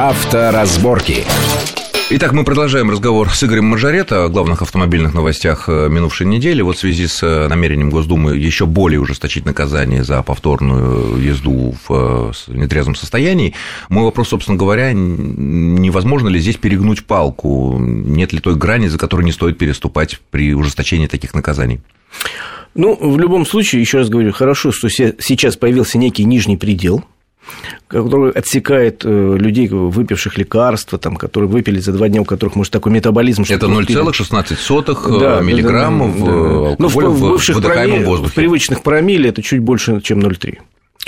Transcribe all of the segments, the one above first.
Авторазборки. Итак, мы продолжаем разговор с Игорем Мажорето о главных автомобильных новостях э, минувшей недели. Вот в связи с э, намерением Госдумы еще более ужесточить наказание за повторную езду в э, нетрезвом состоянии, мой вопрос, собственно говоря, невозможно ли здесь перегнуть палку? Нет ли той грани, за которую не стоит переступать при ужесточении таких наказаний? Ну, в любом случае, еще раз говорю, хорошо, что сейчас появился некий нижний предел – который отсекает э, людей, выпивших лекарства, там, которые выпили за два дня, у которых может такой метаболизм. Это 0,16 да, миллиграммов да, да, да. алкоголя в, в, в выдыхаемом воздухе. В привычных промилле это чуть больше, чем 0,3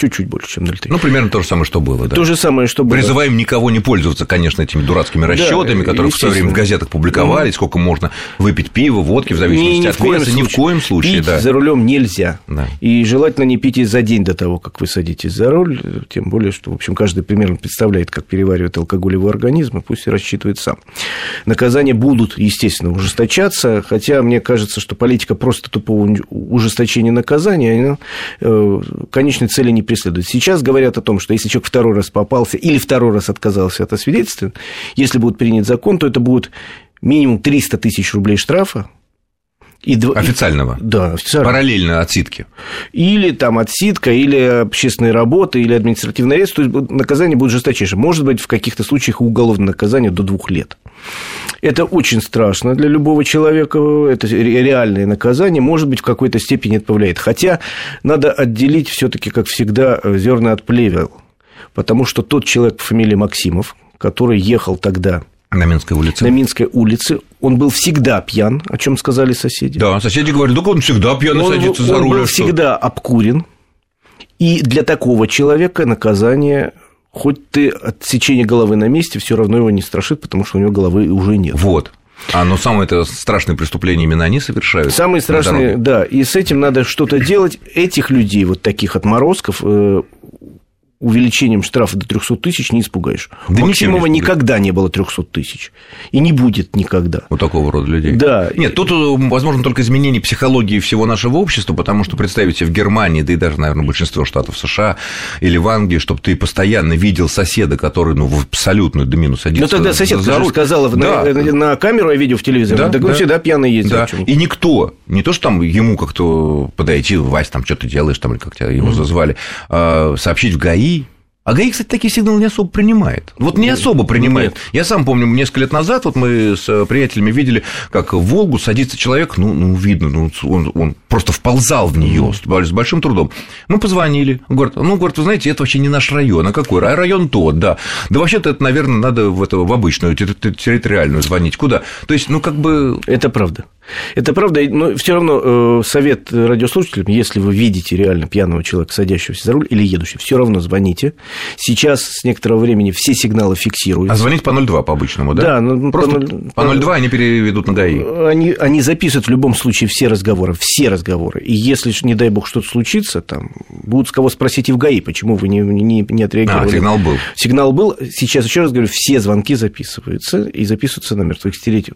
чуть-чуть больше, чем 0,3. Ну, примерно то же самое, что было, да. То же самое, что было. Призываем никого не пользоваться, конечно, этими дурацкими расчетами, да, которые в свое время в газетах публиковали, сколько можно выпить пива, водки, в зависимости ни, от веса, ни в коем случае. Пить да. за рулем нельзя. Да. И желательно не пить и за день до того, как вы садитесь за руль, тем более, что, в общем, каждый примерно представляет, как переваривает алкоголь его организм, и пусть и рассчитывает сам. Наказания будут, естественно, ужесточаться, хотя мне кажется, что политика просто тупого ужесточения наказания, э, конечной цели не преследует. Сейчас говорят о том, что если человек второй раз попался или второй раз отказался от освидетельствования, если будет принят закон, то это будет минимум 300 тысяч рублей штрафа, и, официального? И, да, официального. Параллельно отсидки? Или там отсидка, или общественные работы, или административный арест. То есть наказание будет жесточайшее. Может быть, в каких-то случаях уголовное наказание до двух лет. Это очень страшно для любого человека, это реальное наказание, может быть, в какой-то степени это повлияет. Хотя надо отделить все таки как всегда, зерна от плевел. Потому что тот человек по фамилии Максимов, который ехал тогда на Минской улице. На Минской улице. Он был всегда пьян, о чем сказали соседи. Да, соседи говорят, только он всегда пьяно он, садится за руль. Он был а всегда обкурен. И для такого человека наказание хоть ты отсечение головы на месте, все равно его не страшит, потому что у него головы уже нет. Вот. А, но самое это страшное преступление именно они совершают. Самые страшные, да. И с этим надо что-то делать. Этих людей, вот таких отморозков, э, увеличением штрафа до 300 тысяч не испугаешь. Да У Максимова не никогда не было 300 тысяч. И не будет никогда. У такого рода людей. Да. Нет, тут, э, возможно, только изменение психологии всего нашего общества, потому что представить себе в Германии, да и даже, наверное, большинство штатов США или в Англии, чтобы ты постоянно видел соседа, который, ну, в абсолютную домину садится Ну, тогда сосед за руль. сказала да. на, на камеру, я видел в телевизоре, да, так он да. всегда пьяный ездил. Да. И никто, не то, что там ему как-то подойти, Вась, там, что ты делаешь, там, или как тебя его mm-hmm. зазвали, а, сообщить в ГАИ, а ГАИ, кстати, такие сигналы не особо принимает. Вот не особо принимает. Нет. Я сам помню, несколько лет назад вот мы с приятелями видели, как в Волгу садится человек, ну, ну видно, ну, он, он просто вползал в нее с большим трудом. Мы позвонили, говорит, ну, говорит, вы знаете, это вообще не наш район, а какой? А район тот, да. Да вообще-то это, наверное, надо в, это, в обычную территориальную звонить. Куда? То есть, ну, как бы... Это правда. Это правда, но все равно э, совет радиослушателям, если вы видите реально пьяного человека, садящегося за руль или едущего, все равно звоните. Сейчас с некоторого времени все сигналы фиксируются. А звонить по 02 по обычному, да? Да, ну, просто по, 0... по 02 они переведут на ГАИ. Они, они записывают в любом случае все разговоры, все разговоры. И если, не дай бог, что-то случится, там будут с кого спросить и в ГАИ, почему вы не, не, не отреагировали. А, сигнал был. Сигнал был. Сейчас, еще раз говорю, все звонки записываются и записываются на мертвых стереть.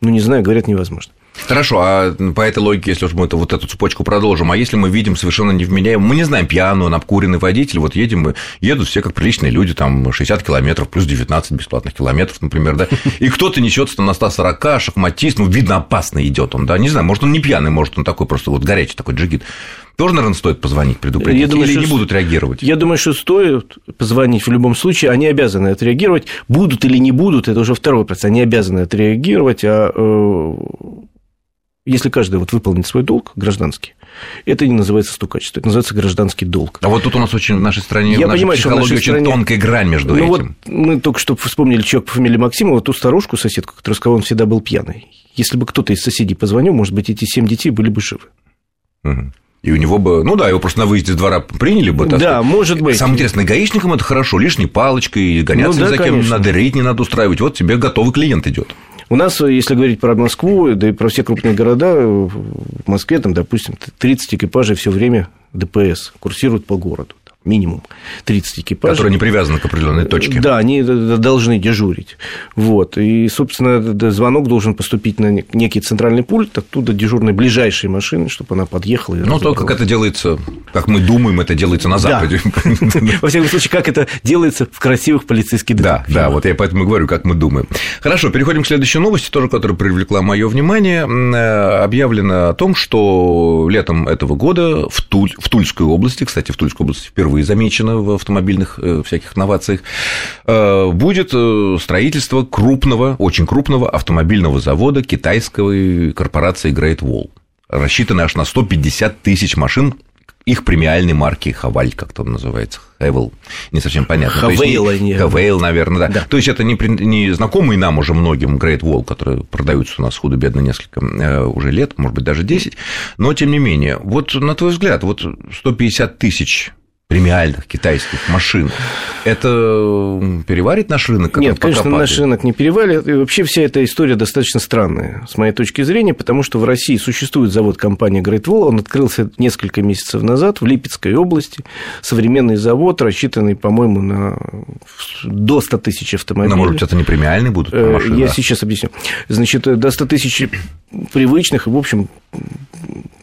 Ну, не знаю, говорят, невозможно. Хорошо, а по этой логике, если уж мы это, вот эту цепочку продолжим, а если мы видим совершенно невменяемого, мы не знаем, пьяную, напкуренный водитель, вот едем мы, едут все как приличные люди, там 60 километров, плюс 19 бесплатных километров, например, да, и кто-то несется на 140, шахматист, ну, видно, опасно идет он, да, не знаю, может, он не пьяный, может, он такой просто вот горячий такой джигит. Тоже, наверное, стоит позвонить, предупредить, я думаю, или не будут реагировать? Я думаю, что стоит позвонить в любом случае, они обязаны отреагировать. Будут или не будут, это уже второй процесс, они обязаны отреагировать, а э, если каждый вот выполнит свой долг гражданский, это не называется стукачество, это называется гражданский долг. А вот тут у нас очень в нашей стране, Я в нашей понимаю, что в нашей очень стране... тонкая грань между ну, этим. Вот мы только что вспомнили человека по фамилии Максимова, ту старушку, соседку, которая сказала, он всегда был пьяный. Если бы кто-то из соседей позвонил, может быть, эти семь детей были бы живы. Угу. И у него бы, ну да, его просто на выезде с двора приняли бы. Да, сказать. может быть. Самое интересное, гаишникам это хорошо, лишней палочкой, гоняться ну, да, за кем конечно. надо, рейд не надо устраивать. Вот тебе готовый клиент идет. У нас, если говорить про Москву, да и про все крупные города, в Москве, там, допустим, 30 экипажей все время ДПС курсируют по городу. Минимум 30 экипажей. Которые не привязаны к определенной точке. Да, они должны дежурить. Вот. И, собственно, звонок должен поступить на некий центральный пульт, оттуда дежурной ближайшей машины, чтобы она подъехала. Ну, то, как это делается, как мы думаем, это делается на Западе. Во всяком случае, как это делается в красивых полицейских Да, да, вот я поэтому и говорю, как мы думаем. Хорошо, переходим к следующей новости, тоже, которая привлекла мое внимание. Э, объявлено о том, что летом этого года в, Туль, в Тульской области, кстати, в Тульской области впервые замечено в автомобильных э, всяких новациях, э, будет строительство крупного, очень крупного автомобильного завода китайской корпорации Great Wall рассчитаны аж на 150 тысяч машин их премиальной марки Хаваль, как там называется, Хевел, не совсем понятно. Хавейл, они. Хавейл, наверное, да. да. То есть это не, не знакомый нам уже многим Great Wall, которые продаются у нас худо-бедно несколько э, уже лет, может быть, даже 10, но тем не менее, вот на твой взгляд, вот 150 тысяч премиальных китайских машин, это переварит наш рынок? Нет, конечно, падает? наш рынок не переварит. И вообще вся эта история достаточно странная, с моей точки зрения, потому что в России существует завод компании Great Wall, он открылся несколько месяцев назад в Липецкой области, современный завод, рассчитанный, по-моему, на до 100 тысяч автомобилей. Но, может быть, это не премиальные будут э, машины? Я сейчас объясню. Значит, до 100 тысяч привычных и, в общем,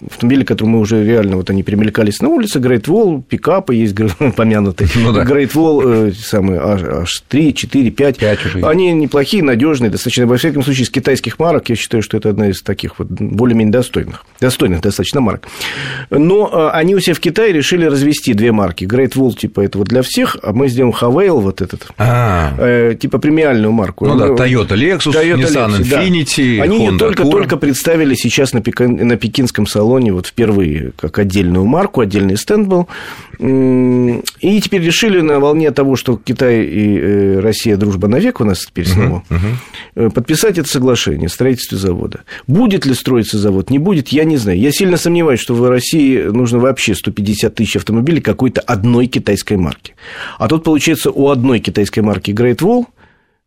автомобили, которые мы уже реально, вот они примелькались на улице, Great Wall, пикапы есть помянутые, ну, да. Great Wall, э, самые аж 3, 4, 5, 5 уже они неплохие, надежные, достаточно, во всяком случае, из китайских марок, я считаю, что это одна из таких вот более-менее достойных, достойных достаточно марок. Но э, они у себя в Китае решили развести две марки, Great Wall, типа, это вот для всех, а мы сделаем Havail, вот этот, а. э, типа премиальную марку. Ну да, Toyota Lexus, Toyota Nissan Lexus, Infiniti, да. Они ее только-только представили сейчас на, на пекинском салоне вот впервые как отдельную марку, отдельный стенд был. И теперь решили на волне того, что Китай и э, Россия дружба навек у нас теперь снова, uh-huh, uh-huh. подписать это соглашение о строительстве завода. Будет ли строиться завод, не будет, я не знаю. Я сильно сомневаюсь, что в России нужно вообще 150 тысяч автомобилей какой-то одной китайской марки. А тут, получается, у одной китайской марки Great Wall –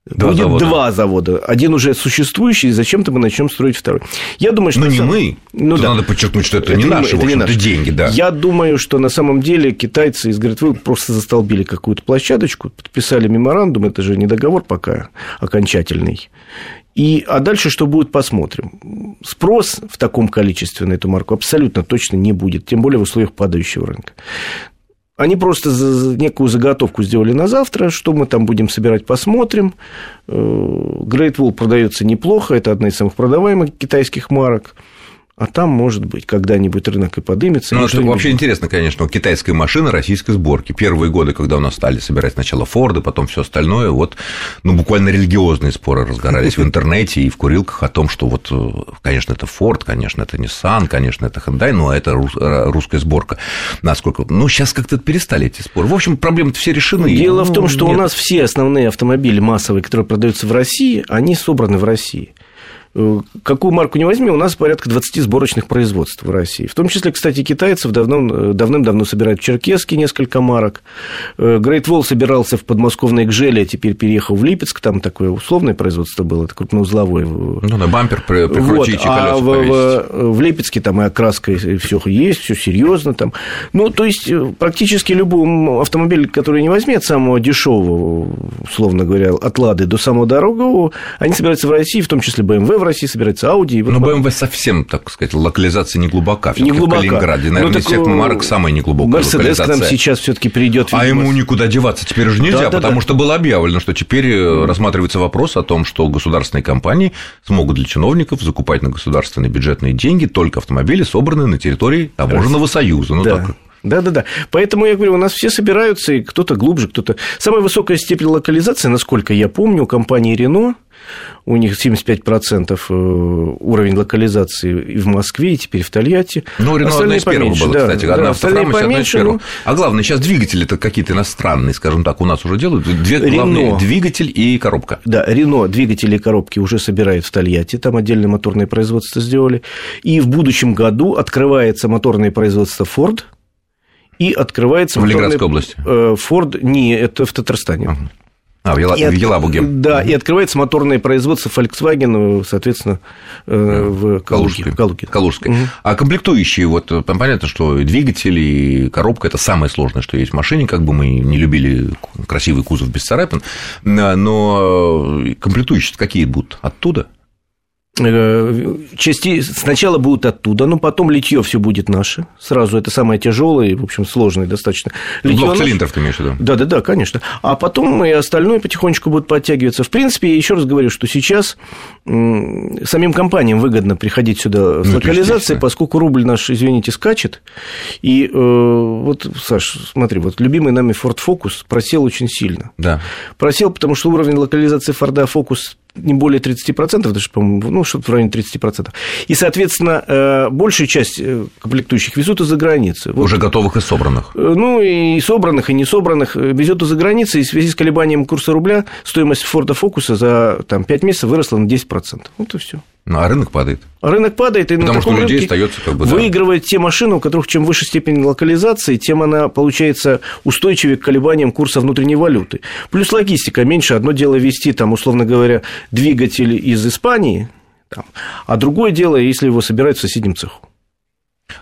Два Будет завода. два завода. Один уже существующий, и зачем-то мы начнем строить второй. Я думаю, что... Но не самом... мы. Ну, да. Надо подчеркнуть, что это, это не наши, это не наши. деньги, да. Я думаю, что на самом деле китайцы из Гритвы просто застолбили какую-то площадочку, подписали меморандум, это же не договор пока окончательный. И, а дальше что будет, посмотрим. Спрос в таком количестве на эту марку абсолютно точно не будет, тем более в условиях падающего рынка. Они просто некую заготовку сделали на завтра, что мы там будем собирать, посмотрим. Э, Great Wall продается неплохо, это одна из самых продаваемых китайских марок. А там, может быть, когда-нибудь рынок и подымется. Ну, что вообще интересно, конечно, китайская машина российской сборки. Первые годы, когда у нас стали собирать сначала Форды, потом все остальное, вот, ну, буквально религиозные споры разгорались в интернете и в курилках о том, что вот, э, конечно, это Форд, конечно, это Nissan, конечно, это Hyundai, но это э, русская сборка. Насколько... Ну, сейчас как-то перестали эти споры. В общем, проблемы все решены. Дело ну, в том, что нет. у нас все основные автомобили массовые, которые продаются в России, они собраны в России. Э, какую марку не возьми, у нас порядка 20 сборочных производств в России. В том числе, кстати, китайцев давно, давным-давно собирают в Черкеске несколько марок. Э, Great Wall собирался в подмосковной Гжеле, а теперь переехал в Липецк, там такое условное производство было, это крупноузловое. Ну, на бампер прикрутить вот. а в, в, в Липецке там и окраска, и все есть, все серьезно там. Ну, то есть, э, практически любой автомобиль, который не возьми, от самого дешевого, условно говоря, от Лады до самого дорогого, они собираются в России, в том числе BMW в России собирается Audi. Вот Но BMW совсем, так сказать, локализация не глубока. Не глубока. В Калининграде, наверное, ну, из всех марок самая неглубокая локализация. к нам сейчас все таки придет. А ему никуда деваться теперь уже нельзя, да, да, потому да. что было объявлено, что теперь mm. рассматривается вопрос о том, что государственные компании смогут для чиновников закупать на государственные бюджетные деньги только автомобили, собранные на территории таможенного союза. Ну, да. так да, да, да. Поэтому я говорю, у нас все собираются, и кто-то глубже, кто-то. Самая высокая степень локализации, насколько я помню, у компании Рено у них 75% э, уровень локализации и в Москве, и теперь в Тольятти. Ну, Рено одна из первых было, да, кстати. Да, одна остальные поменьше, одна из ну... А главное, сейчас двигатели это какие-то иностранные, скажем так, у нас уже делают. Две Рено, главные – двигатель и коробка. Да, Рено двигатели и коробки уже собирают в Тольятти, там отдельное моторное производство сделали. И в будущем году открывается моторное производство Ford, и открывается... В Ленинградской области? Форд, э, не, это в Татарстане. Ага. А, в, Ела... и в Елабуге. Да, и открывается моторное производство Volkswagen, соответственно, э, в Калуге. Калужской. Калужской. Угу. А комплектующие, вот понятно, что двигатели, и коробка – это самое сложное, что есть в машине, как бы мы не любили красивый кузов без царапин, но комплектующие какие будут? Оттуда? Э, части сначала будут оттуда, но потом литье все будет наше. Сразу это самое тяжелое и, в общем, сложное достаточно. Литье Блок цилиндров ты имеешь в виду? Да, да, да, конечно. А потом и остальное потихонечку будет подтягиваться. В принципе, я еще раз говорю, что сейчас самим компаниям выгодно приходить сюда с ну, локализацией, поскольку рубль наш, извините, скачет. И э, вот, Саш, смотри, вот любимый нами Ford Focus просел очень сильно. Да. Просел, потому что уровень локализации Ford Focus не более 30%, даже, по-моему, ну, что-то в районе 30%. И, соответственно, э, большая часть э, комплектующих везут из-за границы. Вот. Уже готовых и собранных. Э, ну, и собранных, и не собранных везет из-за границы, и в связи с колебанием курса рубля стоимость Форда Фокуса за там, 5 месяцев выросла на 10%. Вот и все. Ну, а рынок падает. Рынок падает, и Потому на таком что людей остается как бы, выигрывает да. те машины, у которых чем выше степень локализации, тем она получается устойчивее к колебаниям курса внутренней валюты. Плюс логистика меньше. Одно дело вести, там, условно говоря, двигатель из Испании, там, а другое дело, если его собирают в соседнем цеху.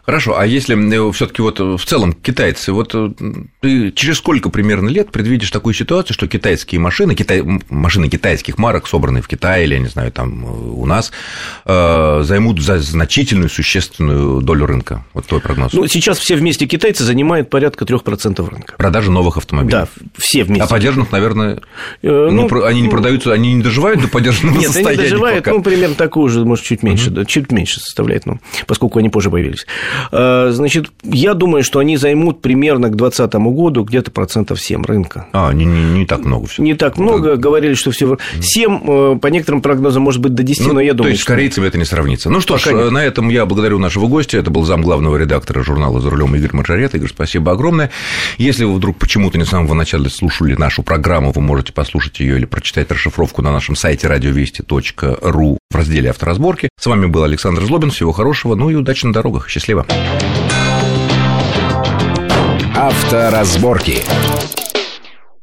Хорошо, а если э, все-таки вот э, в целом китайцы, вот э, ты через сколько примерно лет предвидишь такую ситуацию, что китайские машины, китай, машины китайских марок, собранные в Китае или, я не знаю, там у нас, займут за значительную, существенную долю рынка? Вот твой прогноз. Ну, сейчас все вместе китайцы занимают порядка 3% рынка. Продажи новых автомобилей? Да, все вместе. А подержанных, наверное, ну, не, они не продаются, они не доживают до подержанного Нет, состояния? Нет, они доживают, пока. ну, примерно такую же, может, чуть меньше, угу. да, чуть меньше составляет, ну, поскольку они позже появились. Э, значит, я думаю, что они займут примерно к 2020 году где-то процентов 7 рынка. А, не, не, не так много все. Не так много, да. говорили, что все 7, э, по некоторым прогнозам, может быть, до 10, ну, но я думаю, То есть, с корейцами это не сравнится. Ну что ж, нет. на этом я благодарю нашего гостя, это был зам главного редактора журнала «За рулем» Игорь Маржарет. Игорь, спасибо огромное. Если вы вдруг почему-то не с самого начала слушали нашу программу, вы можете послушать ее или прочитать расшифровку на нашем сайте радиовести.ру в разделе «Авторазборки». С вами был Александр Злобин. Всего хорошего, ну и удачи на дорогах. Счастливо. Авторазборки.